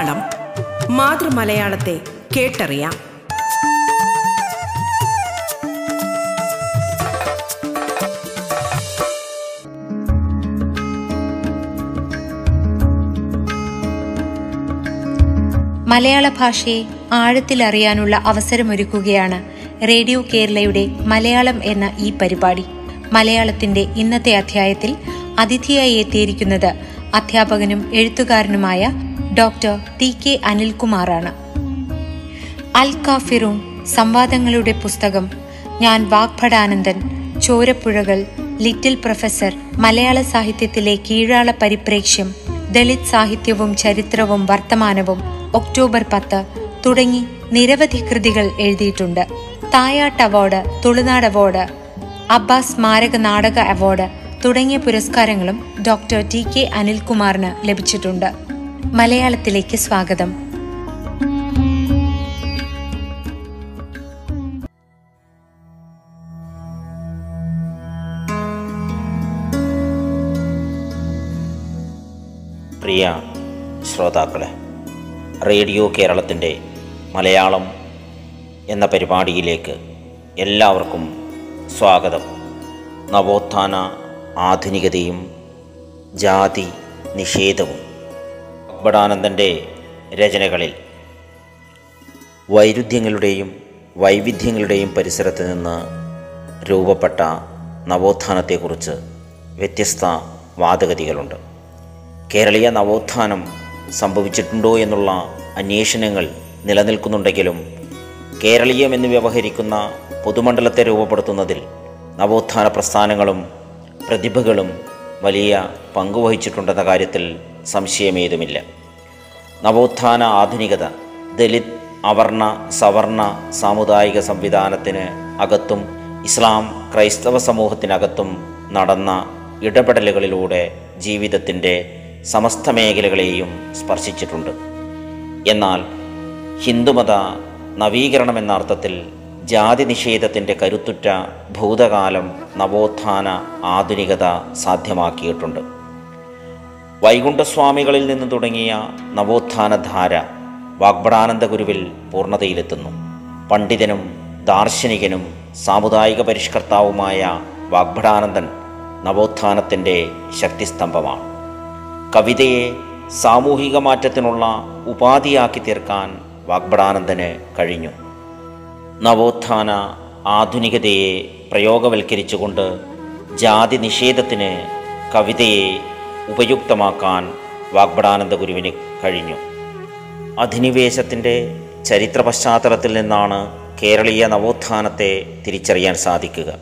മലയാളം മാതൃമലയാളത്തെ കേട്ടറിയാം. മലയാള ഭാഷയെ ആഴത്തിലറിയാനുള്ള അവസരമൊരുക്കുകയാണ് റേഡിയോ കേരളയുടെ മലയാളം എന്ന ഈ പരിപാടി. മലയാളത്തിന്റെ ഇന്നത്തെ അധ്യായത്തിൽ അതിഥിയായി എത്തിയിരിക്കുന്നത് അധ്യാപകനും എഴുത്തുകാരനുമായ ഡോക്ടർ ടി കെ അനിൽകുമാറാണ്. അൽ കാഫിറൂൺ സംവാദങ്ങളുടെ പുസ്തകം ഞാൻ വാഗ്ഭടാനന്ദൻ ചോരപ്പുഴകൾ ലിറ്റിൽ പ്രൊഫസർ മലയാള സാഹിത്യത്തിലെ കീഴാള പരിപ്രേക്ഷ്യം ദളിത് സാഹിത്യവും ചരിത്രവും വർത്തമാനവും ഒക്ടോബർ പത്ത് തുടങ്ങി നിരവധി കൃതികൾ എഴുതിയിട്ടുണ്ട്. തായാട്ട് അവാർഡ് തുളുനാട് അവാർഡ് അബ്ബാസ് സ്മാരക നാടക അവാർഡ് തുടങ്ങിയ പുരസ്കാരങ്ങളും ഡോക്ടർ ടി കെ അനിൽകുമാറിന് ലഭിച്ചിട്ടുണ്ട്. മലയാളത്തിലേക്ക് സ്വാഗതം. പ്രിയ ശ്രോതാക്കളെ റേഡിയോ കേരളത്തിന്റെ മലയാളം എന്ന പരിപാടിയിലേക്ക് എല്ലാവർക്കും സ്വാഗതം. നവോത്ഥാന ആധുനികതയും ജാതി നിഷേധവും അക്ബടാനന്ദന്റെ രചനകളിൽ. വൈരുദ്ധ്യങ്ങളുടെയും വൈവിധ്യങ്ങളുടെയും പരിസരത്ത് നിന്ന് രൂപപ്പെട്ട നവോത്ഥാനത്തെക്കുറിച്ച് വ്യത്യസ്ത വാദഗതികളുണ്ട്. കേരളീയ നവോത്ഥാനം സംഭവിച്ചിട്ടുണ്ടോ എന്നുള്ള അന്വേഷണങ്ങൾ നിലനിൽക്കുന്നുണ്ടെങ്കിലും കേരളീയമെന്ന് വ്യവഹരിക്കുന്ന പൊതുമണ്ഡലത്തെ രൂപപ്പെടുത്തുന്നതിൽ നവോത്ഥാന പ്രസ്ഥാനങ്ങളും പ്രതിഭകളും വലിയ പങ്കുവഹിച്ചിട്ടുണ്ടെന്ന കാര്യത്തിൽ സംശയമേതുമില്ല. നവോത്ഥാന ആധുനികത ദലിത് അവർണ സവർണ സാമുദായിക സംവിധാനത്തിന് അകത്തും ഇസ്ലാം ക്രൈസ്തവ സമൂഹത്തിനകത്തും നടന്ന ഇടപെടലുകളിലൂടെ ജീവിതത്തിന്റെ സമസ്ത മേഖലകളെയും സ്പർശിച്ചിട്ടുണ്ട്. എന്നാൽ ഹിന്ദുമത നവീകരണം എന്ന അർത്ഥത്തിൽ ജാതി നിഷേധത്തിന്റെ കരുത്തുറ്റ ഭൂതകാലം നവോത്ഥാന ആധുനികത സാധ്യമാക്കിയിട്ടുണ്ട്. വൈകുണ്ഠസ്വാമികളിൽ നിന്ന് തുടങ്ങിയ നവോത്ഥാനധാര വാഗ്ബടാനന്ദ ഗുരുവിൽ പൂർണതയിലെത്തുന്നു. പണ്ഡിതനും ദാർശനികനും സാമുദായിക പരിഷ്കർത്താവുമായ വാഗ്ഭടാനന്ദൻ നവോത്ഥാനത്തിന്റെ ശക്തിസ്തംഭമാണ്. കവിതയെ സാമൂഹിക മാറ്റത്തിനുള്ള ഉപാധിയാക്കി തീർക്കാൻ വാഗ്ഭടാനന്ദന് കഴിഞ്ഞു. നവോത്ഥാന ആധുനികതയെ പ്രയോഗവൽക്കരിച്ചുകൊണ്ട് ജാതി നിഷേധത്തിന് കവിതയെ ഉപയുക്തമാക്കാൻ വാഗ്ഭടാനന്ദ ഗുരുവിന് കഴിഞ്ഞു. അധിനിവേശത്തിന്റെ ചരിത്ര പശ്ചാത്തലത്തിൽ നിന്നാണ് കേരളീയ നവോത്ഥാനത്തെ തിരിച്ചറിയാൻ സാധിക്കുക.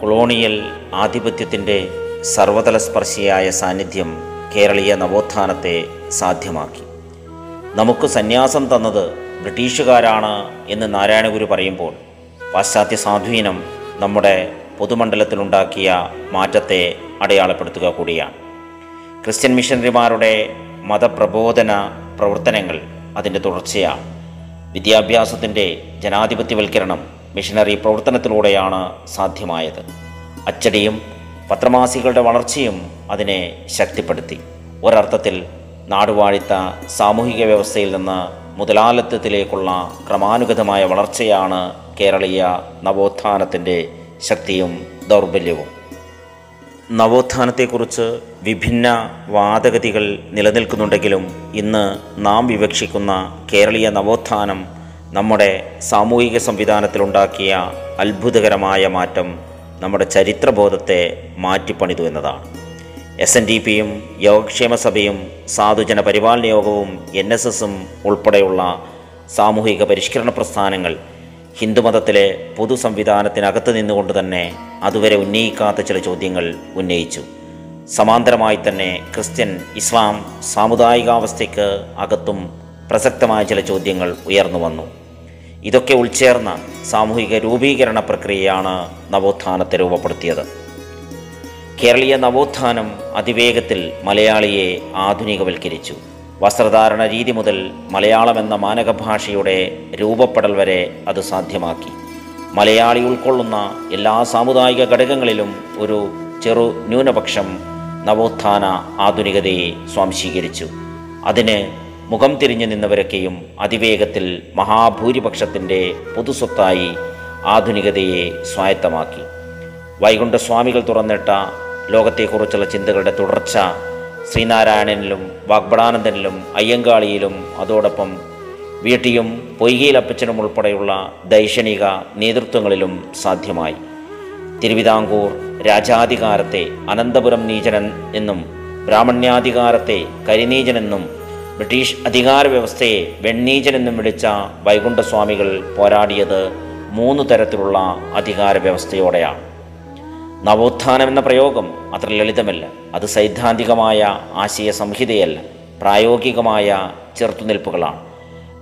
കൊളോണിയൽ ആധിപത്യത്തിന്റെ സർവതലസ്പർശിയായ സാന്നിധ്യം കേരളീയ നവോത്ഥാനത്തെ സാധ്യമാക്കി. നമുക്ക് സന്യാസം തന്നത് ബ്രിട്ടീഷുകാരാണ് എന്ന് നാരായണഗുരു പറയുമ്പോൾ പാശ്ചാത്യ സ്വാധീനം നമ്മുടെ പൊതുമണ്ഡലത്തിലുണ്ടാക്കിയ മാറ്റത്തെ അടയാളപ്പെടുത്തുക കൂടിയാണ്. ക്രിസ്ത്യൻ മിഷണറിമാരുടെ മതപ്രബോധന പ്രവർത്തനങ്ങൾ അതിന്റെ തുടർച്ചയാണ്. വിദ്യാഭ്യാസത്തിന്റെ ജനാധിപത്യവൽക്കരണം മിഷനറി പ്രവർത്തനത്തിലൂടെയാണ് സാധ്യമായത്. അച്ചടിയും പത്രമാസികളുടെ വളർച്ചയും അതിനെ ശക്തിപ്പെടുത്തി. ഒരർത്ഥത്തിൽ നാടുവാഴിത്ത സാമൂഹിക വ്യവസ്ഥയിൽ നിന്ന് മുതലാളിത്തത്തിലേക്കുള്ള ക്രമാനുഗതമായ വളർച്ചയാണ് കേരളീയ നവോത്ഥാനത്തിന്റെ ശക്തിയും ദൗർബല്യവും. നവോത്ഥാനത്തെക്കുറിച്ച് വിഭിന്ന വാദഗതികൾ നിലനിൽക്കുന്നുണ്ടെങ്കിലും ഇന്ന് നാം വിവക്ഷിക്കുന്ന കേരളീയ നവോത്ഥാനം നമ്മുടെ സാമൂഹിക സംവിധാനത്തിലുണ്ടാക്കിയ അത്ഭുതകരമായ മാറ്റം നമ്മുടെ ചരിത്രബോധത്തെ മാറ്റിപ്പണിതു എന്നതാണ്. എസ് എൻ ഡി പിയും യോഗക്ഷേമ സഭയും സാധുജന പരിപാലന യോഗവും എൻ എസ് എസും ഉൾപ്പെടെയുള്ള സാമൂഹിക പരിഷ്കരണ പ്രസ്ഥാനങ്ങൾ ഹിന്ദുമതത്തിലെ പൊതു സംവിധാനത്തിനകത്ത് നിന്നുകൊണ്ട് തന്നെ അതുവരെ ഉന്നയിക്കാത്ത ചില ചോദ്യങ്ങൾ ഉന്നയിച്ചു. സമാന്തരമായി തന്നെ ക്രിസ്ത്യൻ ഇസ്ലാം സാമുദായികാവസ്ഥയ്ക്ക് അകത്തും പ്രസക്തമായ ചില ചോദ്യങ്ങൾ ഉയർന്നു വന്നു. ഇതൊക്കെ ഉൾച്ചേർന്ന സാമൂഹിക രൂപീകരണ പ്രക്രിയയാണ് നവോത്ഥാനത്തെ രൂപപ്പെടുത്തിയത്. കേരളീയ നവോത്ഥാനം അതിവേഗത്തിൽ മലയാളിയെ ആധുനികവൽക്കരിച്ചു. വസ്ത്രധാരണ രീതി മുതൽ മലയാളം എന്ന മാനക ഭാഷയുടെ രൂപപ്പെടൽ വരെ അത് സാധ്യമാക്കി. മലയാളി ഉൾക്കൊള്ളുന്ന എല്ലാ സാമുദായിക ഘടകങ്ങളിലും ഒരു ചെറു ന്യൂനപക്ഷം നവോത്ഥാന ആധുനികതയെ സ്വാംശീകരിച്ചു. അതിന് മുഖം തിരിഞ്ഞു നിന്നവരൊക്കെയും അതിവേഗത്തിൽ മഹാഭൂരിപക്ഷത്തിന്റെ പൊതുസ്വത്തായി ആധുനികതയെ സ്വായത്തമാക്കി. വൈകുണ്ഠസ്വാമികൾ തുറന്നിട്ട ലോകത്തെക്കുറിച്ചുള്ള ചിന്തകളുടെ തുടർച്ച ശ്രീനാരായണനിലും വാഗ്ബടാനന്ദനിലും അയ്യങ്കാളിയിലും അതോടൊപ്പം വീട്ടിയും പൊയ്കയിലപ്പച്ചനും ഉൾപ്പെടെയുള്ള ദൈക്ഷണിക നേതൃത്വങ്ങളിലും സാധ്യമായി. തിരുവിതാംകൂർ രാജാധികാരത്തെ അനന്തപുരം നീചനൻ എന്നും ബ്രാഹ്മണ്യാധികാരത്തെ കരിനീചനെന്നും ബ്രിട്ടീഷ് അധികാര വ്യവസ്ഥയെ വെണ്ണീചനെന്നും വിളിച്ച വൈകുണ്ഠസ്വാമികൾ പോരാടിയത് മൂന്ന് തരത്തിലുള്ള അധികാര വ്യവസ്ഥയോടെയാണ് നവോത്ഥാനം എന്ന പ്രയോഗം അത്ര ലളിതമല്ല. അത് സൈദ്ധാന്തികമായ ആശയ സംഹിതയല്ല പ്രായോഗികമായ ചെറുത്തുനിൽപ്പുകളാണ്.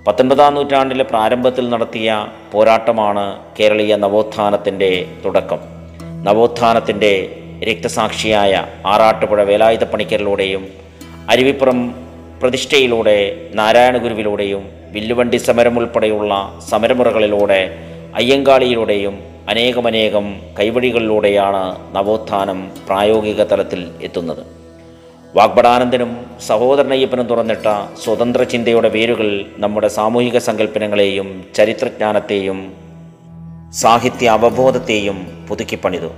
പത്തൊൻപതാം നൂറ്റാണ്ടിലെ പ്രാരംഭത്തിൽ നടത്തിയ പോരാട്ടമാണ് കേരളീയ നവോത്ഥാനത്തിന്റെ തുടക്കം. നവോത്ഥാനത്തിന്റെ രക്തസാക്ഷിയായ ആറാട്ടുപുഴ വേലായുധ പണിക്കരിലൂടെയും അരുവിപ്പുറം പ്രതിഷ്ഠയിലൂടെ നാരായണഗുരുവിലൂടെയും വില്ലുവണ്ടി സമരം ഉൾപ്പെടെയുള്ള സമരമുറകളിലൂടെ അയ്യങ്കാളിയിലൂടെയും അനേകമനേകം കൈവഴികളിലൂടെയാണ് നവോത്ഥാനം പ്രായോഗിക തലത്തിൽ എത്തുന്നത്. വാഗ്ബടാനന്ദനും സഹോദരനയ്യപ്പനും തുറന്നിട്ട സ്വതന്ത്ര ചിന്തയുടെ വേരുകൾ നമ്മുടെ സാമൂഹിക സങ്കല്പനങ്ങളെയും ചരിത്രജ്ഞാനത്തെയും സാഹിത്യ അവബോധത്തെയും പുതുക്കിപ്പണിതു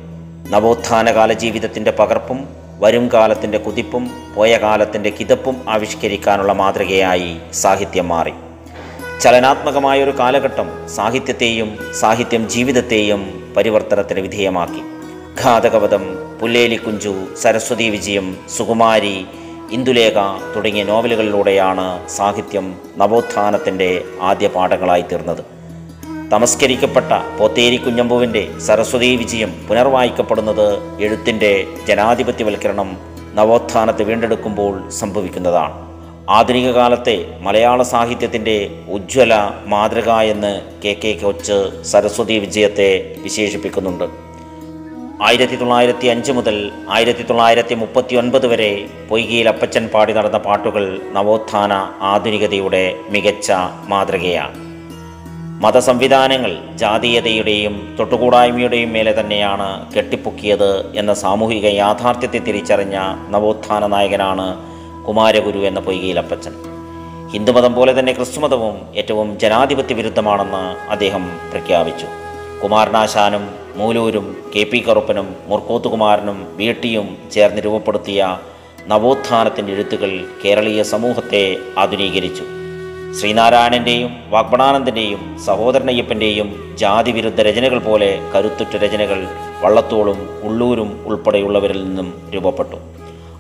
നവോത്ഥാനകാല ജീവിതത്തിന്റെ പകർപ്പും വരും കാലത്തിന്റെ കുതിപ്പും പോയ കാലത്തിന്റെ കിതപ്പും ആവിഷ്കരിക്കാനുള്ള മാതൃകയായി സാഹിത്യം മാറി. ചലനാത്മകമായ ഒരു കാലഘട്ടം സാഹിത്യത്തെയും സാഹിത്യം ജീവിതത്തെയും പരിവർത്തനത്തിന് വിധേയമാക്കി. ഘാതകവധം പുല്ലേലിക്കുഞ്ചു സരസ്വതി വിജയം സുകുമാരി ഇന്ദുലേഖ തുടങ്ങിയ നോവലുകളിലൂടെയാണ് സാഹിത്യം നവോത്ഥാനത്തിന്റെ ആദ്യ പാഠങ്ങളായി തീർന്നത്. തമസ്കരിക്കപ്പെട്ട പോത്തേരി കുഞ്ഞമ്പുവിന്റെ സരസ്വതി വിജയം പുനർവായിക്കപ്പെടുന്നത് എഴുത്തിന്റെ ജനാധിപത്യവൽക്കരണം നവോത്ഥാനത്തെ വീണ്ടെടുക്കുമ്പോൾ സംഭവിക്കുന്നതാണ്. ആധുനിക കാലത്തെ മലയാള സാഹിത്യത്തിന്റെ ഉജ്ജ്വല മാതൃക എന്ന് കെ കെ കൊച്ച് സരസ്വതി വിജയത്തെ വിശേഷിപ്പിക്കുന്നുണ്ട്. ആയിരത്തി തൊള്ളായിരത്തി അഞ്ച് മുതൽ ആയിരത്തി തൊള്ളായിരത്തി മുപ്പത്തി ഒൻപത് വരെ പൊയ്കയിൽ അപ്പച്ചൻ പാടി നടന്ന പാട്ടുകൾ നവോത്ഥാന ആധുനികതയുടെ മികച്ച മാതൃകയാണ്. മതസംവിധാനങ്ങൾ ജാതീയതയുടെയും തൊട്ടുകൂടായ്മയുടെയും മേലെ തന്നെയാണ് കെട്ടിപ്പൊക്കിയത് എന്ന സാമൂഹിക യാഥാർത്ഥ്യത്തെ തിരിച്ചറിഞ്ഞ നവോത്ഥാന നായകനാണ് കുമാരഗുരു എന്ന പൊയ്കയിലപ്പച്ചൻ ഹിന്ദുമതം പോലെ തന്നെ ക്രിസ്തുമതവും ഏറ്റവും ജനാധിപത്യ വിരുദ്ധമാണെന്ന് അദ്ദേഹം പ്രഖ്യാപിച്ചു. കുമാരനാശാനും മൂലൂരും കെ പി കറുപ്പനും മുർക്കോത്തുകുമാരനും വീട്ടിയും ചേർന്ന് രൂപപ്പെടുത്തിയ നവോത്ഥാനത്തിന്റെ എഴുത്തുകൾ കേരളീയ സമൂഹത്തെ ആധുനീകരിച്ചു. ശ്രീനാരായണന്റെയും വാഗ്ബണാനന്ദന്റെയും സഹോദരനയ്യപ്പന്റെയും ജാതിവിരുദ്ധ രചനകൾ പോലെ കരുത്തുറ്റ രചനകൾ വള്ളത്തോളും ഉള്ളൂരും ഉൾപ്പെടെയുള്ളവരിൽ നിന്നും രൂപപ്പെട്ടു.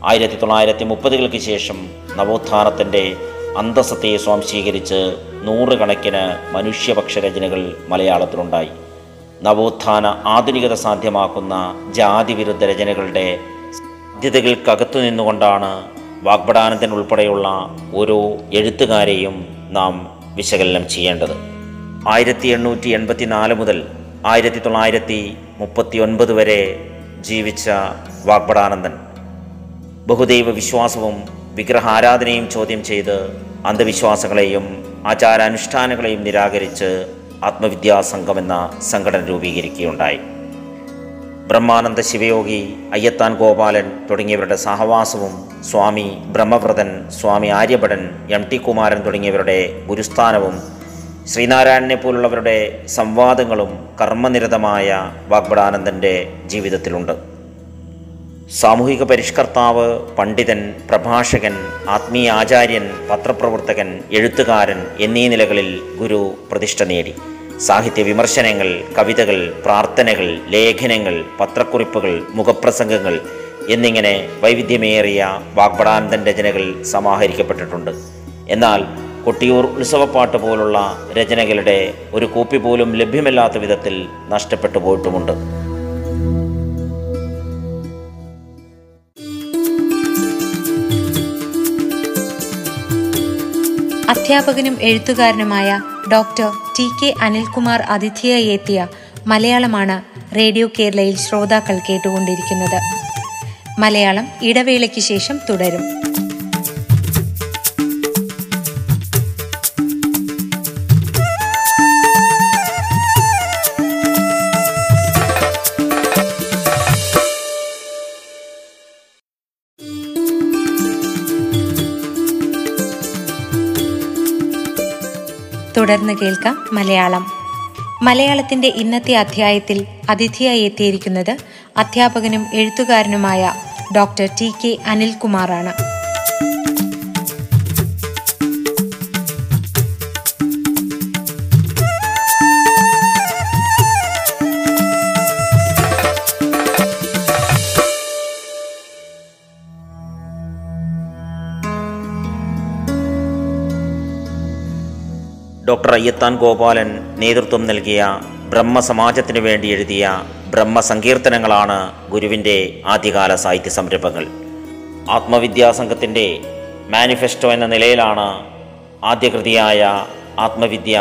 ആയിരത്തി തൊള്ളായിരത്തി മുപ്പതുകൾക്ക് ശേഷം നവോത്ഥാനത്തിന്റെ അന്തസ്സത്തെ സ്വാംശീകരിച്ച് നൂറുകണക്കിന് മനുഷ്യപക്ഷ രചനകൾ മലയാളത്തിലുണ്ടായി. നവോത്ഥാന ആധുനികത സാധ്യമാക്കുന്ന ജാതിവിരുദ്ധ രചനകളുടെ സാധ്യതകൾക്കകത്തു നിന്നുകൊണ്ടാണ് വാഗ്ബടാനന്ദൻ ഉൾപ്പെടെയുള്ള ഓരോ എഴുത്തുകാരെയും നാം വിശകലനം ചെയ്യേണ്ടത്. ആയിരത്തി എണ്ണൂറ്റി എൺപത്തി നാല് മുതൽ ആയിരത്തി തൊള്ളായിരത്തി മുപ്പത്തി ഒൻപത് വരെ ജീവിച്ച വാഗ്ബടാനന്ദൻ ബഹുദൈവ വിശ്വാസവും വിഗ്രഹാരാധനയും ചോദ്യം ചെയ്ത് അന്ധവിശ്വാസങ്ങളെയും ആചാരാനുഷ്ഠാനങ്ങളെയും നിരാകരിച്ച് ആത്മവിദ്യാസംഘം എന്ന സംഘടന രൂപീകരിക്കുകയുണ്ടായി. ബ്രഹ്മാനന്ദ ശിവയോഗി അയ്യത്താൻ ഗോപാലൻ തുടങ്ങിയവരുടെ സഹവാസവും സ്വാമി ബ്രഹ്മവ്രതൻ സ്വാമി ആര്യഭടൻ എം ടി കുമാരൻ തുടങ്ങിയവരുടെ ഗുരുസ്ഥാനവും ശ്രീനാരായണനെ പോലുള്ളവരുടെ സംവാദങ്ങളും കർമ്മനിരതമായ വാഗ്ബടാനന്ദന്റെ ജീവിതത്തിലുണ്ട്. സാമൂഹിക പരിഷ്കർത്താവ് പണ്ഡിതൻ പ്രഭാഷകൻ ആത്മീയ ആചാര്യൻ പത്രപ്രവർത്തകൻ എഴുത്തുകാരൻ എന്നീ നിലകളിൽ ഗുരു പ്രതിഷ്ഠ നേടി. സാഹിത്യ വിമർശനങ്ങൾ കവിതകൾ പ്രാർത്ഥനകൾ ലേഖനങ്ങൾ പത്രക്കുറിപ്പുകൾ മുഖപ്രസംഗങ്ങൾ എന്നിങ്ങനെ വൈവിധ്യമേറിയ വാഗ്ബടാനന്ദൻ രചനകൾ സമാഹരിക്കപ്പെട്ടിട്ടുണ്ട്. എന്നാൽ കൊട്ടിയൂർ ഉത്സവപ്പാട്ട് പോലുള്ള രചനകളുടെ ഒരു കോപ്പി പോലും ലഭ്യമല്ലാത്ത വിധത്തിൽ നഷ്ടപ്പെട്ടു പോയിട്ടുമുണ്ട്. അധ്യാപകനും എഴുത്തുകാരനുമായ ഡോക്ടർ ടി കെ അനിൽകുമാർ അതിഥിയായി എത്തിയ മലയാളമാണ് റേഡിയോ കേരളയിൽ ശ്രോതാക്കൾ കേട്ടുകൊണ്ടിരിക്കുന്നത്. മലയാളം ഇടവേളയ്ക്ക് ശേഷം തുടരും. തുടർന്ന് കേൾക്കാം മലയാളം. മലയാളത്തിന്റെ ഇന്നത്തെ അധ്യായത്തിൽ അതിഥിയായി എത്തിയിരിക്കുന്നത് അധ്യാപകനും എഴുത്തുകാരനുമായ ഡോക്ടർ ടി കെ അനിൽകുമാറാണ്. ഡോക്ടർ അയ്യത്താൻ ഗോപാലൻ നേതൃത്വം നൽകിയ ബ്രഹ്മസമാജത്തിന് വേണ്ടി എഴുതിയ ബ്രഹ്മസങ്കീർത്തനങ്ങളാണ് ഗുരുവിന്റെ ആദ്യകാല സാഹിത്യ സംരംഭങ്ങൾ ആത്മവിദ്യാസംഘത്തിന്റെ മാനിഫെസ്റ്റോ എന്ന നിലയിലാണ് ആദ്യകൃതിയായ ആത്മവിദ്യ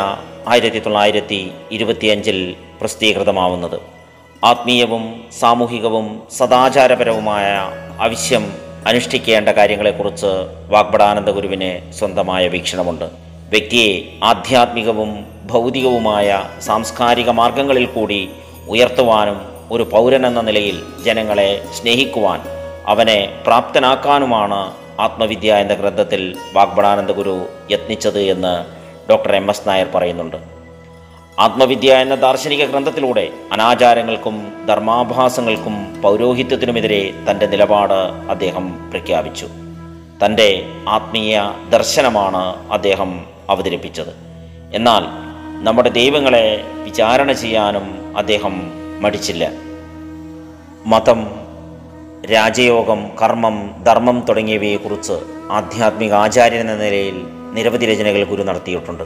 ആയിരത്തി തൊള്ളായിരത്തി ഇരുപത്തിയഞ്ചിൽ പ്രസിദ്ധീകൃതമാവുന്നത്. ആത്മീയവും സാമൂഹികവും സദാചാരപരവുമായ ആവശ്യം അനുഷ്ഠിക്കേണ്ട കാര്യങ്ങളെക്കുറിച്ച് വാഗ്ബടാനന്ദ ഗുരുവിന് സ്വന്തമായ വീക്ഷണമുണ്ട്. വ്യക്തിയെ ആധ്യാത്മികവും ഭൗതികവുമായ സാംസ്കാരിക മാർഗങ്ങളിൽ കൂടി ഉയർത്തുവാനും ഒരു പൗരൻ എന്ന നിലയിൽ ജനങ്ങളെ സ്നേഹിക്കുവാൻ അവനെ പ്രാപ്തനാക്കാനുമാണ് ആത്മവിദ്യ എന്ന ഗ്രന്ഥത്തിൽ വാഗ്ബടാനന്ദ ഗുരു യത്നിച്ചത് എന്ന് ഡോക്ടർ എം എസ് നായർ പറയുന്നുണ്ട്. ആത്മവിദ്യ എന്ന ദാർശനിക ഗ്രന്ഥത്തിലൂടെ അനാചാരങ്ങൾക്കും ധർമാഭാസങ്ങൾക്കും പൗരോഹിത്യത്തിനുമെതിരെ തന്റെ നിലപാട് അദ്ദേഹം പ്രഖ്യാപിച്ചു. തന്റെ ആത്മീയ ദർശനമാണ് അദ്ദേഹം അവതരിപ്പിച്ചത്. എന്നാൽ നമ്മുടെ ദൈവങ്ങളെ വിചാരണ ചെയ്യാനും അദ്ദേഹം മടിച്ചില്ല. മതം രാജയോഗം കർമ്മം ധർമ്മം തുടങ്ങിയവയെക്കുറിച്ച് ആധ്യാത്മിക ആചാര്യൻ എന്ന നിലയിൽ നിരവധി രചനകൾ ഗുരു നടത്തിയിട്ടുണ്ട്.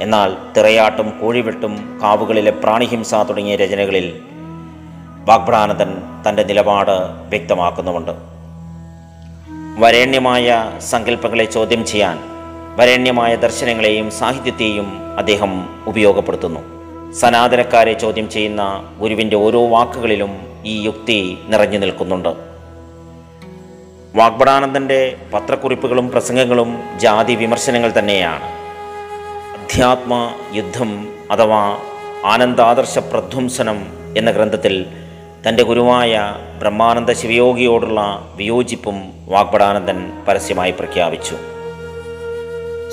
എന്നാൽ തിറയാട്ടും കോഴിവെട്ടും കാവുകളിലെ പ്രാണിഹിംസ തുടങ്ങിയ രചനകളിൽ വാഗ്ഭ്രാനന്ദൻ തന്റെ നിലപാട് വ്യക്തമാക്കുന്നുമുണ്ട്. വരേണ്യമായ സങ്കല്പങ്ങളെ ചോദ്യം ചെയ്യാൻ വരേണ്യമായ ദർശനങ്ങളെയും സാഹിത്യത്തെയും അദ്ദേഹം ഉപയോഗപ്പെടുത്തുന്നു. സനാതനക്കാരെ ചോദ്യം ചെയ്യുന്ന ഗുരുവിന്റെ ഓരോ വാക്കുകളിലും ഈ യുക്തി നിറഞ്ഞു നിൽക്കുന്നുണ്ട്. വാഗ്ബടാനന്ദന്റെ പത്രക്കുറിപ്പുകളും പ്രസംഗങ്ങളും ജാതി വിമർശനങ്ങൾ തന്നെയാണ്. അധ്യാത്മ യുദ്ധം അഥവാ ആനന്ദാദർശ പ്രധ്വംസനം എന്ന ഗ്രന്ഥത്തിൽ തന്റെ ഗുരുവായ ബ്രഹ്മാനന്ദ ശിവയോഗിയോടുള്ള വിയോജിപ്പും വാഗ്ബടാനന്ദൻ പരസ്യമായി പ്രഖ്യാപിച്ചു.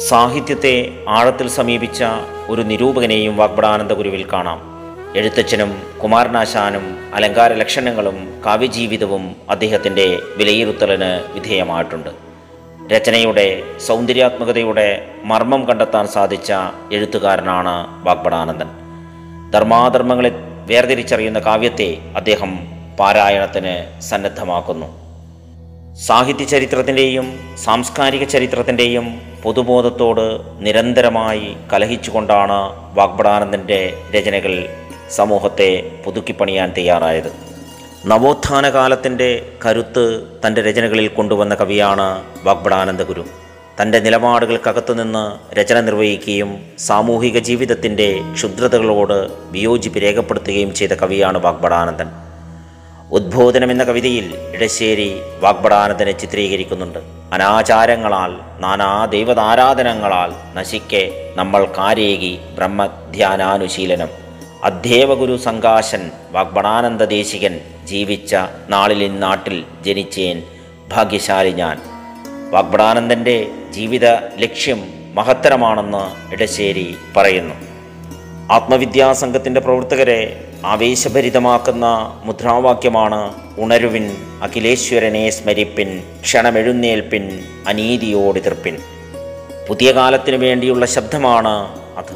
സാഹിത്യത്തെ ആഴത്തിൽ സമീപിച്ച ഒരു നിരൂപകനെയും വാഗ്ബടാനന്ദ ഗുരുവിൽ കാണാം. എഴുത്തച്ഛനും കുമാരനാശാനും അലങ്കാര ലക്ഷണങ്ങളും കാവ്യജീവിതവും അദ്ദേഹത്തിന്റെ വിലയിരുത്തലിന് വിധേയമായിട്ടുണ്ട്. രചനയുടെ സൗന്ദര്യാത്മകതയുടെ മർമ്മം കണ്ടെത്താൻ സാധിച്ച എഴുത്തുകാരനാണ് വാഗ്ബടാനന്ദൻ ധർമാധർമ്മങ്ങളെ വേർതിരിച്ചറിയുന്ന കാവ്യത്തെ അദ്ദേഹം പാരായണത്തിന് സന്നദ്ധമാക്കുന്നു. സാഹിത്യ ചരിത്രത്തിന്റെയും സാംസ്കാരിക ചരിത്രത്തിന്റെയും പൊതുബോധത്തോട് നിരന്തരമായി കലഹിച്ചുകൊണ്ടാണ് വാഗ്ബടാനന്ദന്റെ രചനകൾ സമൂഹത്തെ പുതുക്കിപ്പണിയാൻ തയ്യാറായത്. നവോത്ഥാന കാലത്തിന്റെ കരുത്ത് തന്റെ രചനകളിൽ കൊണ്ടുവന്ന കവിയാണ് വാഗ്ബടാനന്ദ ഗുരു തന്റെ നിലപാടുകൾക്കകത്തുനിന്ന് രചന നിർവഹിക്കുകയും സാമൂഹിക ജീവിതത്തിന്റെ ക്ഷുദ്രതകളോട് വിയോജിപ്പ് രേഖപ്പെടുത്തുകയും ചെയ്ത കവിയാണ് വാഗ്ബടാനന്ദൻ ഉദ്ബോധനം എന്ന കവിതയിൽ ഇടശ്ശേരി വാഗ്ബടാനന്ദനെ ചിത്രീകരിക്കുന്നുണ്ട്. അനാചാരങ്ങളാൽ നാനാ ദൈവതാരാധനങ്ങളാൽ നശിക്കെ നമ്മൾ കാരേകി ബ്രഹ്മധ്യാനാനുശീലനം. അധ്യേവഗുരു സംകാശൻ വാഗ്ബടാനന്ദ ദേശികൻ ജീവിച്ച നാളിലിൻ നാട്ടിൽ ജനിച്ചേൻ ഭാഗ്യശാലി ഞാൻ. വാഗ്ബടാനന്ദന്റെ ജീവിത ലക്ഷ്യം മഹത്തരമാണെന്ന് ഇടശ്ശേരി പറയുന്നു. ആത്മവിദ്യാ സംഘത്തിന്റെ പ്രവർത്തകരെ ആവേശഭരിതമാക്കുന്ന മുദ്രാവാക്യമാണ് ഉണരുവിൻ അഖിലേശ്വരനെ സ്മരിപ്പിൻ ക്ഷണമെഴുന്നേൽപ്പിൻ അനീതിയോടെതിർപ്പിൻ. പുതിയ കാലത്തിനു വേണ്ടിയുള്ള ശബ്ദമാണ് അത്.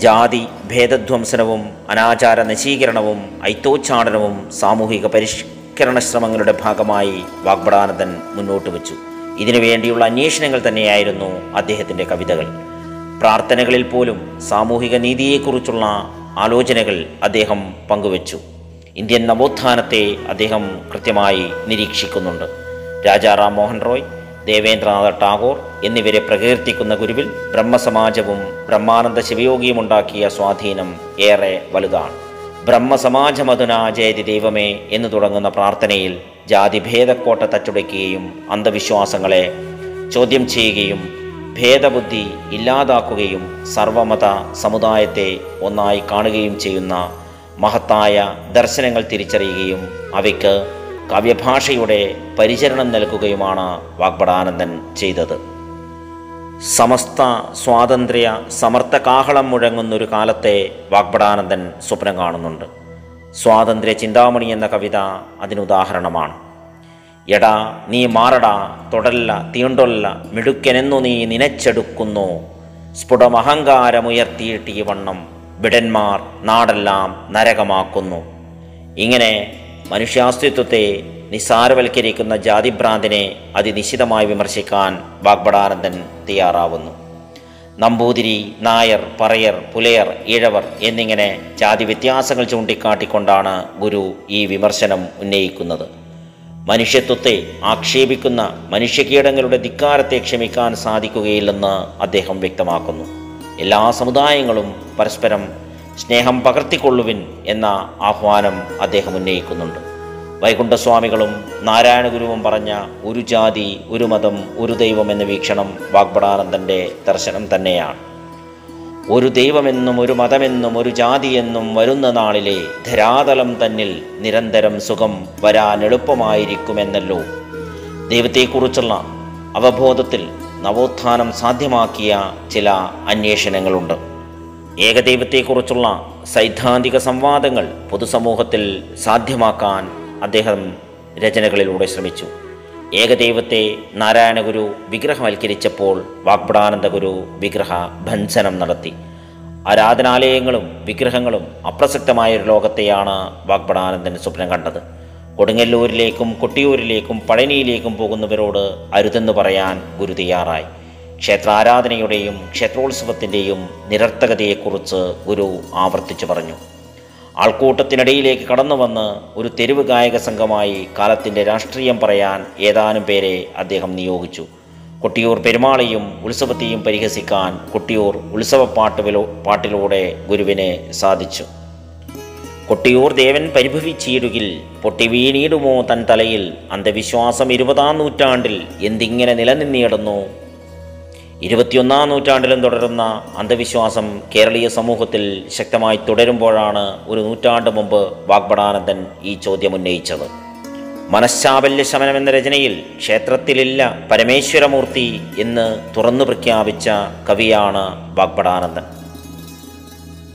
ജാതി ഭേദധ്വംസനവും അനാചാര നശീകരണവും ഐത്തോച്ചാടനവും സാമൂഹിക പരിഷ്കരണ ശ്രമങ്ങളുടെ ഭാഗമായി വാഗ്ബടാനന്ദൻ മുന്നോട്ട് വച്ചു ഇതിനു വേണ്ടിയുള്ള അന്വേഷണങ്ങൾ തന്നെയായിരുന്നു അദ്ദേഹത്തിന്റെ കവിതകൾ. പ്രാർത്ഥനകളിൽ പോലും സാമൂഹിക നീതിയെക്കുറിച്ചുള്ള ആലോചനകൾ അദ്ദേഹം പങ്കുവച്ചു. ഇന്ത്യൻ നവോത്ഥാനത്തെ അദ്ദേഹം കൃത്യമായി നിരീക്ഷിക്കുന്നുണ്ട്. രാജാ റാം മോഹൻ റോയ് ദേവേന്ദ്രനാഥ ടാഗോർ എന്നിവരെ പ്രകീർത്തിക്കുന്ന ഗുരുവിൽ ബ്രഹ്മസമാജവും ബ്രഹ്മാനന്ദ ശിവയോഗിയും ഉണ്ടാക്കിയ സ്വാധീനം ഏറെ വലുതാണ്. ബ്രഹ്മസമാജമധുന ജയതി ദൈവമേ എന്ന് തുടങ്ങുന്ന പ്രാർത്ഥനയിൽ ജാതിഭേദക്കോട്ട തച്ചുടയ്ക്കുകയും അന്ധവിശ്വാസങ്ങളെ ചോദ്യം ചെയ്യുകയും ഭേദബുദ്ധി ഇല്ലാതാക്കുകയും സർവമത സമുദായത്തെ ഒന്നായി കാണുകയും ചെയ്യുന്ന മഹത്തായ ദർശനങ്ങൾ തിരിച്ചറിയുകയും അവയ്ക്ക് കാവ്യഭാഷയുടെ പരിചരണം നൽകുകയുമാണ് വാഗ്ബടാനന്ദൻ ചെയ്തത്. സമസ്ത സ്വാതന്ത്ര്യ സമർത്ഥ കാഹളം മുഴങ്ങുന്നൊരു കാലത്തെ വാഗ്ഭടാനന്ദൻ സ്വപ്നം കാണുന്നുണ്ട്. സ്വാതന്ത്ര്യ ചിന്താമണി എന്ന കവിത അതിനുദാഹരണമാണ്. എടാ നീ മാറടാ തൊടല്ല തീണ്ടൊല്ല മിടുക്കനെന്നു നീ നിനച്ചെടുക്കുന്നു. സ്ഫുടമഹങ്കാരമുയർത്തിയിട്ട് ഈ വണ്ണം വിടന്മാർ നാടെല്ലാം നരകമാക്കുന്നു. ഇങ്ങനെ മനുഷ്യാസ്തിത്വത്തെ നിസ്സാരവൽക്കരിക്കുന്ന ജാതിഭ്രാന്തിനെ അതിനിശിതമായി വിമർശിക്കാൻ വാഗ്ബടാനന്ദൻ തയ്യാറാവുന്നു. നമ്പൂതിരി നായർ പറയർ പുലയർ ഇഴവർ എന്നിങ്ങനെ ജാതി വ്യത്യാസങ്ങൾ ചൂണ്ടിക്കാട്ടിക്കൊണ്ടാണ് ഗുരു ഈ വിമർശനം ഉന്നയിക്കുന്നത്. മനുഷ്യത്വത്തെ ആക്ഷേപിക്കുന്ന മനുഷ്യകീടങ്ങളുടെ ധിക്കാരത്തെ ക്ഷമിക്കാൻ സാധിക്കുകയില്ലെന്ന് അദ്ദേഹം വ്യക്തമാക്കുന്നു. എല്ലാ സമുദായങ്ങളും പരസ്പരം സ്നേഹം പകർത്തിക്കൊള്ളുവിൻ എന്ന ആഹ്വാനം അദ്ദേഹം ഉന്നയിക്കുന്നുണ്ട്. വൈകുണ്ഠസ്വാമികളും നാരായണഗുരുവും പറഞ്ഞ ഒരു ജാതി ഒരു മതം ഒരു ദൈവം എന്ന വീക്ഷണം വാഗ്ബടാനന്ദന്റെ ദർശനം തന്നെയാണ്. ഒരു ദൈവമെന്നും ഒരു മതമെന്നും ഒരു ജാതിയെന്നും വരുന്ന നാളിലെ ധരാതലം തന്നിൽ നിരന്തരം സുഖം വരാൻ എളുപ്പമായിരിക്കുമെന്നല്ലോ. ദൈവത്തെക്കുറിച്ചുള്ള അവബോധത്തിൽ നവോത്ഥാനം സാധ്യമാക്കിയ ചില അന്വേഷണങ്ങളുണ്ട്. ഏകദൈവത്തെക്കുറിച്ചുള്ള സൈദ്ധാന്തിക സംവാദങ്ങൾ പൊതുസമൂഹത്തിൽ സാധ്യമാക്കാൻ അദ്ദേഹം രചനകളിലൂടെ ശ്രമിച്ചു. ഏകദൈവത്തെ നാരായണഗുരു വിഗ്രഹവൽക്കരിച്ചപ്പോൾ വാഗ്ബടാനന്ദ ഗുരു വിഗ്രഹ ഭഞ്ജനം നടത്തി. ആരാധനാലയങ്ങളും വിഗ്രഹങ്ങളും അപ്രസക്തമായ ഒരു ലോകത്തെയാണ് വാഗ്ബടാനന്ദൻ സ്വപ്നം കണ്ടത്. കൊടുങ്ങല്ലൂരിലേക്കും കൊട്ടിയൂരിലേക്കും പഴനിയിലേക്കും പോകുന്നവരോട് അരുതെന്ന് പറയാൻ ഗുരു തയ്യാറായി. ക്ഷേത്രാരാധനയുടെയും ക്ഷേത്രോത്സവത്തിന്റെയും നിരർത്ഥകതയെക്കുറിച്ച് ഗുരു ആവർത്തിച്ചു പറഞ്ഞു. ആൾക്കൂട്ടത്തിനിടയിലേക്ക് കടന്നു വന്ന് ഒരു തെരുവ് ഗായക സംഘമായി കാലത്തിന്റെ രാഷ്ട്രീയം പറയാൻ ഏതാനും പേരെ അദ്ദേഹം നിയോഗിച്ചു. കൊട്ടിയൂർ പെരുമാളെയും ഉത്സവത്തെയും പരിഹസിക്കാൻ കൊട്ടിയൂർ ഉത്സവപ്പാട്ട് പാട്ടിലൂടെ ഗുരുവിന് സാധിച്ചു. കൊട്ടിയൂർ ദേവൻ പരിഭവിച്ചിടുകിൽ പൊട്ടി വീണിടുമോ തൻ തലയിൽ അന്ധവിശ്വാസം ഇരുപതാം നൂറ്റാണ്ടിൽ എന്തിങ്ങനെ നിലനിന്നിടുന്നു ഇരുപത്തിയൊന്നാം നൂറ്റാണ്ടിലും തുടരുന്ന അന്ധവിശ്വാസം കേരളീയ സമൂഹത്തിൽ ശക്തമായി തുടരുമ്പോഴാണ് ഒരു നൂറ്റാണ്ട് മുമ്പ് വാഗ്ബടാനന്ദൻ ഈ ചോദ്യം ഉന്നയിച്ചത്. മനഃശാബല്യ ശമനം എന്ന രചനയിൽ ക്ഷേത്രത്തിലില്ല പരമേശ്വരമൂർത്തി എന്ന് തുറന്നു പ്രഖ്യാപിച്ച കവിയാണ് വാഗ്ബടാനന്ദൻ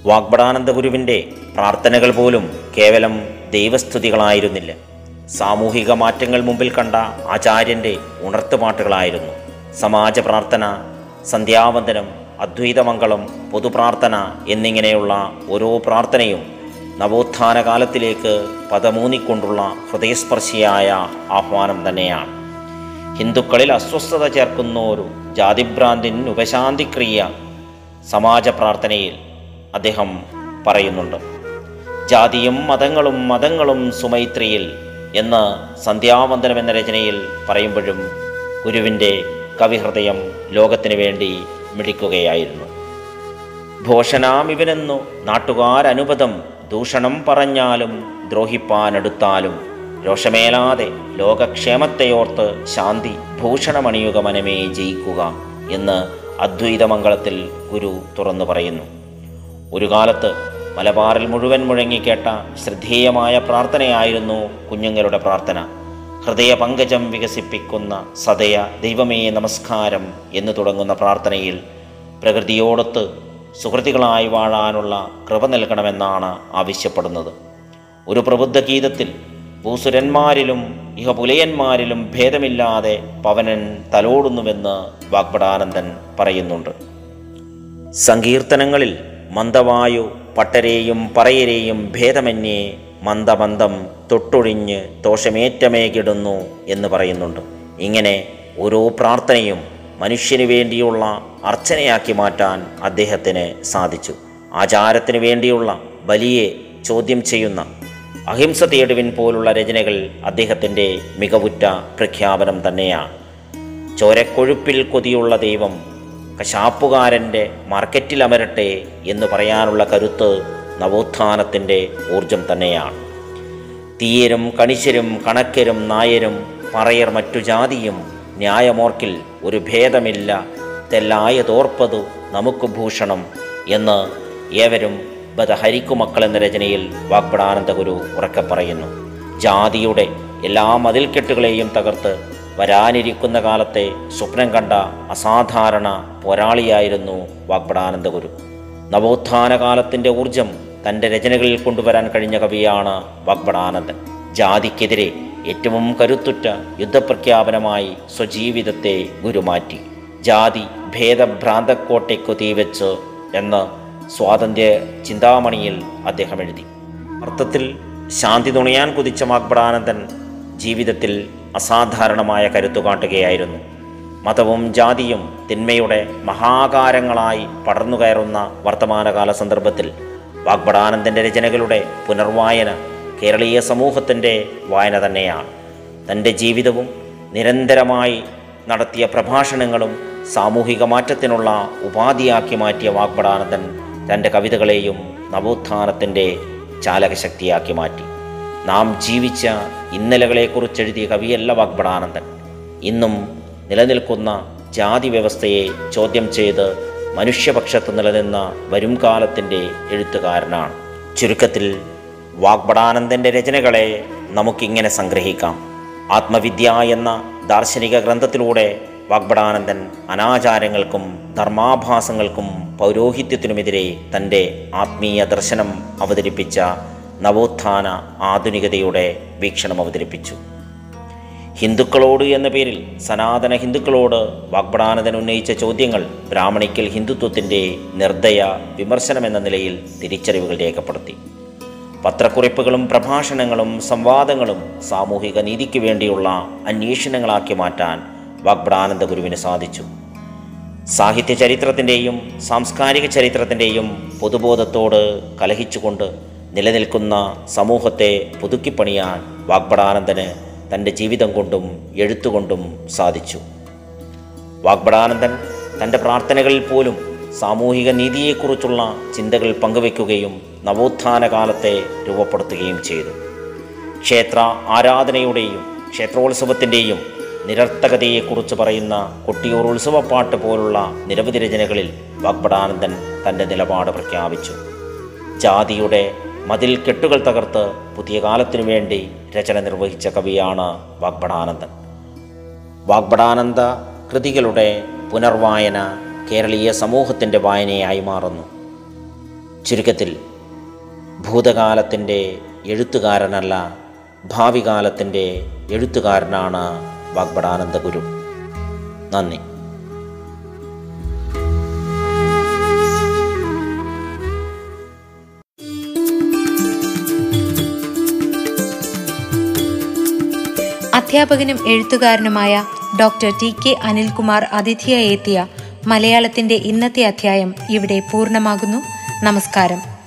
വാഗ്ബടാനന്ദ ഗുരുവിന്റെ പ്രാർത്ഥനകൾ പോലും കേവലം ദൈവസ്തുതികളായിരുന്നില്ല. സാമൂഹിക മാറ്റങ്ങൾ മുമ്പിൽ കണ്ട ആചാര്യന്റെ ഉണർത്തുപാട്ടുകളായിരുന്നു. സമാജ പ്രാർത്ഥന സന്ധ്യാവന്ദനം അദ്വൈതമംഗളം പൊതുപ്രാർത്ഥന എന്നിങ്ങനെയുള്ള ഓരോ പ്രാർത്ഥനയും നവോത്ഥാന കാലത്തിലേക്ക് പദമൂന്നിക്കൊണ്ടുള്ള ഹൃദയസ്പർശിയായ ആഹ്വാനം തന്നെയാണ്. ഹിന്ദുക്കളിൽ അസ്വസ്ഥത ചേർക്കുന്ന ഒരു ജാതിഭ്രാന്തിന് ഉപശാന്തിക്രിയ സമാജ പ്രാർത്ഥനയിൽ അദ്ദേഹം പറയുന്നുണ്ട്. ജാതിയും മതങ്ങളും മതങ്ങളും സുമൈത്രിയിൽ എന്ന് സന്ധ്യാവന്ദനം എന്ന രചനയിൽ പറയുമ്പോഴും ഗുരുവിന്റെ കവിഹൃദയം ലോകത്തിനു വേണ്ടി മിടിക്കുകയായിരുന്നു. ഭോഷനാമിവനെന്നു നാട്ടുകാരനുപദം ദൂഷണം പറഞ്ഞാലും ദ്രോഹിപ്പാനെടുത്താലും രോഷമേലാതെ ലോകക്ഷേമത്തെയോർത്ത് ശാന്തി ഭൂഷണമണിയുക മനമേ ജയിക്കുക എന്ന് അദ്വൈതമംഗളത്തിൽ ഗുരു തുറന്നു പറയുന്നു. ഒരു കാലത്ത് മലബാറിൽ മുഴുവൻ മുഴങ്ങിക്കേട്ട ശ്രദ്ധേയമായ പ്രാർത്ഥനയായിരുന്നു കുഞ്ഞുങ്ങളുടെ പ്രാർത്ഥന. ഹൃദയ പങ്കജം വികസിപ്പിക്കുന്ന സദയ ദൈവമേ നമസ്കാരം എന്ന് തുടങ്ങുന്ന പ്രാർത്ഥനയിൽ പ്രകൃതിയോടൊത്ത് സുഹൃത്തികളായി വാഴാനുള്ള കൃപ നൽകണമെന്നാണ് ആവശ്യപ്പെടുന്നത്. ഒരു പ്രബുദ്ധ ഗീതത്തിൽ ഭൂസുരന്മാരിലും ഇഹപുലയന്മാരിലും ഭേദമില്ലാതെ പവനൻ തലോടുന്നുവെന്ന് വാഗ്ഭടാനന്ദൻ പറയുന്നുണ്ട്. സങ്കീർത്തനങ്ങളിൽ മന്ദവായു പട്ടരെയും പറയരെയും ഭേദമന്യേ മന്ദമന്ദം തൊട്ടൊഴിഞ്ഞ് ദോഷമേറ്റമേ കിടുന്നു എന്ന് പറയുന്നുണ്ട്. ഇങ്ങനെ ഓരോ പ്രാർത്ഥനയും മനുഷ്യന് വേണ്ടിയുള്ള അർച്ചനയാക്കി മാറ്റാൻ അദ്ദേഹത്തിന് സാധിച്ചു. ആചാരത്തിന് വേണ്ടിയുള്ള ബലിയെ ചോദ്യം ചെയ്യുന്ന അഹിംസ തേടുവിൻ പോലുള്ള രചനകൾ അദ്ദേഹത്തിന്റെ മികവുറ്റ പ്രഖ്യാപനം തന്നെയാണ് ചോരക്കൊഴുപ്പിൽ കൊതിയുള്ള ദൈവം കശാപ്പുകാരന്റെ മാർക്കറ്റിൽ അമരട്ടെ എന്ന് പറയാനുള്ള കരുത്ത് നവോത്ഥാനത്തിന്റെ ഊർജം തന്നെയാണ്. തീയരും കണിശരും കണക്കരും നായരും പറയർ മറ്റു ജാതിയും ന്യായമോർക്കിൽ ഒരു ഭേദമില്ല. തെല്ലായതോർപ്പതു നമുക്ക് ഭൂഷണം എന്ന് ഏവരും ബദഹരിക്കുമക്കൾ എന്ന രചനയിൽ വാഗ്പടാനന്ദഗുരു ഉറക്കെ പറയുന്നു. ജാതിയുടെ എല്ലാ മതിൽക്കെട്ടുകളെയും തകർത്ത് വരാനിരിക്കുന്ന കാലത്തെ സ്വപ്നം കണ്ട അസാധാരണ പോരാളിയായിരുന്നു വാഗ്ബടാനന്ദ ഗുരു നവോത്ഥാന കാലത്തിന്റെ ഊർജം തന്റെ രചനകളിൽ കൊണ്ടുവരാൻ കഴിഞ്ഞ കവിയാണ് വാഗ്ബടാനന്ദൻ ജാതിക്കെതിരെ ഏറ്റവും കരുത്തുറ്റ യുദ്ധപ്രഖ്യാപനമായി സ്വജീവിതത്തെ ഗുരുമാറ്റി. ജാതി ഭേദഭ്രാന്തക്കോട്ടയ്ക്കു തീവെച്ച് എന്ന് സ്വാതന്ത്ര്യ ചിന്താമണിയിൽ അദ്ദേഹം എഴുതി. അർത്ഥത്തിൽ ശാന്തി തുണിയാൻ കുതിച്ച വാഗ്ബടാനന്ദൻ ജീവിതത്തിൽ അസാധാരണമായ കരുത്തു കാട്ടുകയായിരുന്നു. മതവും ജാതിയും തിന്മയുടെ മഹാകാരങ്ങളായി പടർന്നു കയറുന്ന വർത്തമാനകാല സന്ദർഭത്തിൽ വാഗ്ബടാനന്ദന്റെ രചനകളുടെ പുനർവായന കേരളീയ സമൂഹത്തിന്റെ വായന തന്നെയാണ്. തന്റെ ജീവിതവും നിരന്തരമായി നടത്തിയ പ്രഭാഷണങ്ങളും സാമൂഹിക മാറ്റത്തിനുള്ള ഉപാധിയാക്കി മാറ്റിയ വാഗ്ബടാനന്ദൻ തന്റെ കവിതകളെയും നവോത്ഥാനത്തിന്റെ ചാലകശക്തിയാക്കി മാറ്റി. നാം ജീവിച്ച ഇന്നലകളെക്കുറിച്ച് എഴുതിയ കവിയല്ല വാഗ്ബടാനന്ദൻ. ഇന്നും നിലനിൽക്കുന്ന ജാതി വ്യവസ്ഥയെ ചോദ്യം ചെയ്ത് മനുഷ്യപക്ഷത്ത് നിലനിന്ന വരും കാലത്തിന്റെ എഴുത്തുകാരനാണ്. ചുരുക്കത്തിൽ വാഗ്ബടാനന്ദന്റെ രചനകളെ നമുക്കിങ്ങനെ സംഗ്രഹിക്കാം. ആത്മവിദ്യ എന്ന ദാർശനിക ഗ്രന്ഥത്തിലൂടെ വാഗ്ബടാനന്ദൻ അനാചാരങ്ങൾക്കും ധർമാഭാസങ്ങൾക്കും പൗരോഹിത്യത്തിനുമെതിരെ തന്റെ ആത്മീയ ദർശനം അവതരിപ്പിച്ച നവോത്ഥാന ആധുനികതയുടെ വീക്ഷണം അവതരിപ്പിച്ചു. ഹിന്ദുക്കളോട് എന്ന പേരിൽ സനാതന ഹിന്ദുക്കളോട് വാഗ്ബടാനന്ദൻ ഉന്നയിച്ച ചോദ്യങ്ങൾ ബ്രാഹ്മണിക്കൽ ഹിന്ദുത്വത്തിന്റെ നിർദ്ദയ വിമർശനമെന്ന നിലയിൽ തിരിച്ചറിവുകൾ രേഖപ്പെടുത്തി. പത്രക്കുറിപ്പുകളും പ്രഭാഷണങ്ങളും സംവാദങ്ങളും സാമൂഹിക നീതിക്ക് വേണ്ടിയുള്ള അന്വേഷണങ്ങളാക്കി മാറ്റാൻ വാഗ്ബടാനന്ദ ഗുരുവിന് സാധിച്ചു. സാഹിത്യ ചരിത്രത്തിന്റെയും സാംസ്കാരിക ചരിത്രത്തിന്റെയും പൊതുബോധത്തോട് കലഹിച്ചുകൊണ്ട് നിലനിൽക്കുന്ന സമൂഹത്തെ പുതുക്കിപ്പണിയാൻ വാഗ്ബടാനന്ദന് തന്റെ ജീവിതം കൊണ്ടും എഴുത്തുകൊണ്ടും സാധിച്ചു. വാഗ്ബടാനന്ദൻ തന്റെ പ്രാർത്ഥനകളിൽ പോലും സാമൂഹിക നീതിയെക്കുറിച്ചുള്ള ചിന്തകൾ പങ്കുവെക്കുകയും നവോത്ഥാന കാലത്തെ രൂപപ്പെടുത്തുകയും ചെയ്തു. ക്ഷേത്ര ആരാധനയുടെയും ക്ഷേത്രോത്സവത്തിന്റെയും നിരർത്ഥകതയെക്കുറിച്ച് പറയുന്ന കൊട്ടിയൂർ ഉത്സവപ്പാട്ട് പോലുള്ള നിരവധി രചനകളിൽ വാഗ്ബടാനന്ദൻ തന്റെ നിലപാട് പ്രഖ്യാപിച്ചു. ജാതിയുടെ മതിൽ കെട്ടുകൾ തകർത്ത് പുതിയ കാലത്തിനു വേണ്ടി രചന നിർവഹിച്ച കവിയാണ് വാഗ്ഭടാനന്ദൻ. വാഗ്ഭടാനന്ദ കൃതികളുടെ പുനർവായന കേരളീയ സമൂഹത്തിന്റെ വായനയായി മാറുന്നു. ചുരുക്കത്തിൽ ഭൂതകാലത്തിന്റെ എഴുത്തുകാരനല്ല ഭാവി കാലത്തിന്റെ എഴുത്തുകാരനാണ് വാഗ്ബടാനന്ദ ഗുരു നന്ദി. അധ്യാപകനും എഴുത്തുകാരനുമായ ഡോക്ടർ ടി കെ അനിൽകുമാർ അതിഥിയായി എത്തിയ മലയാളത്തിന്റെ ഇന്നത്തെ അധ്യായം ഇവിടെ പൂർണമാകുന്നു. നമസ്കാരം.